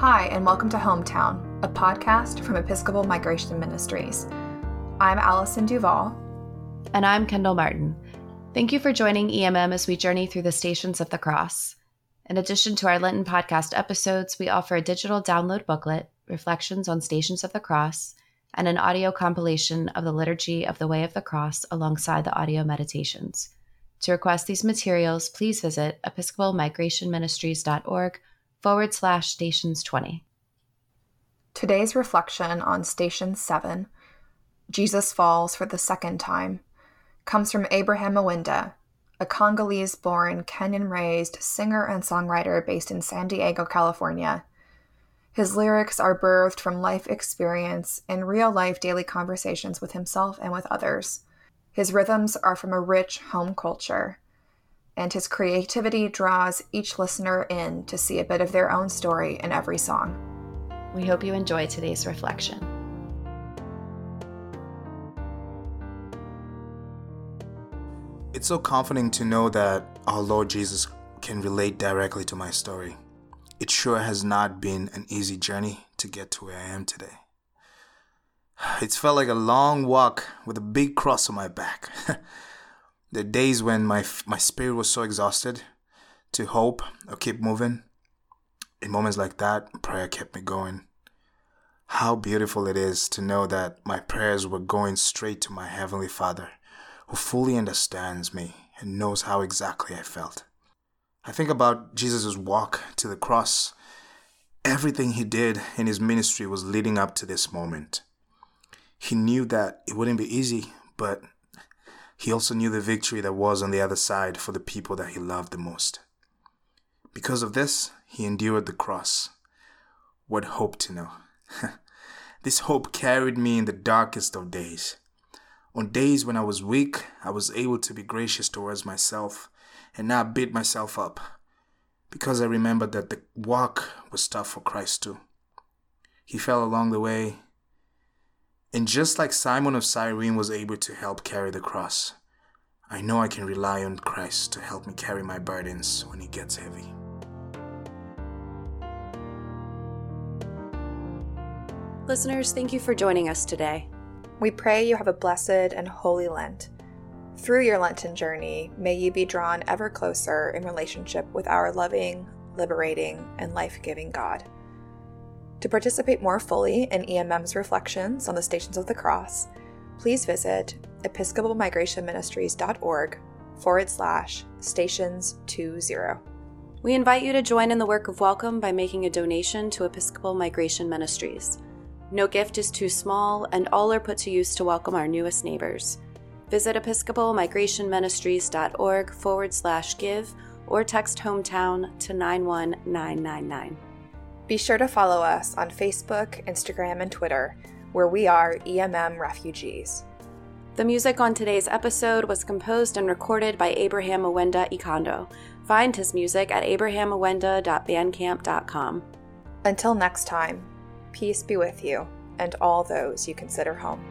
Hi, and welcome to Hometown, a podcast from Episcopal Migration Ministries. I'm Allison Duval. And I'm Kendall Martin. Thank you for joining EMM as we journey through the stations of the cross. In addition to our Lenten podcast episodes, we offer a digital download booklet, Reflections on Stations of the Cross, and an audio compilation of the Liturgy of the Way of the Cross alongside the audio meditations. To request these materials, please visit episcopalmigrationministries.org forward slash stations 20. Today's reflection on Station 7, Jesus Falls for the Second Time, comes from Abraham Awinda, a Congolese born, Kenyan raised singer and songwriter based in San Diego, California. His lyrics are birthed from life experience and real life daily conversations with himself and with others. His rhythms are from a rich home culture, and his creativity draws each listener in to see a bit of their own story in every song. We hope you enjoy today's reflection. It's so comforting to know that our Lord Jesus can relate directly to my story. It sure has not been an easy journey to get to where I am today. It's felt like a long walk with a big cross on my back. the days when my my spirit was so exhausted to hope or keep moving. In moments like that, prayer kept me going. How beautiful it is to know that my prayers were going straight to my heavenly Father, who fully understands me and knows how exactly I felt. I think about Jesus' walk to the cross. Everything he did in his ministry was leading up to this moment. He knew that it wouldn't be easy, but he also knew the victory that was on the other side for the people that he loved the most. Because of this, he endured the cross. What hope to know! this hope carried me in the darkest of days. On days when I was weak, I was able to be gracious towards myself and not beat myself up because I remembered that the walk was tough for Christ too. He fell along the way and just like Simon of Cyrene was able to help carry the cross, I know I can rely on Christ to help me carry my burdens when it gets heavy. Listeners, thank you for joining us today. We pray you have a blessed and holy Lent. Through your Lenten journey, may you be drawn ever closer in relationship with our loving, liberating, and life giving God. To participate more fully in EMM's reflections on the Stations of the Cross, please visit episcopalmigrationministries.org forward slash stations 20. We invite you to join in the work of welcome by making a donation to Episcopal Migration Ministries. No gift is too small, and all are put to use to welcome our newest neighbors. Visit episcopalmigrationministries.org forward slash give or text hometown to 91999. Be sure to follow us on Facebook, Instagram, and Twitter, where we are EMM Refugees. The music on today's episode was composed and recorded by Abraham Awenda Ikondo. Find his music at abrahamawenda.bandcamp.com. Until next time, peace be with you and all those you consider home.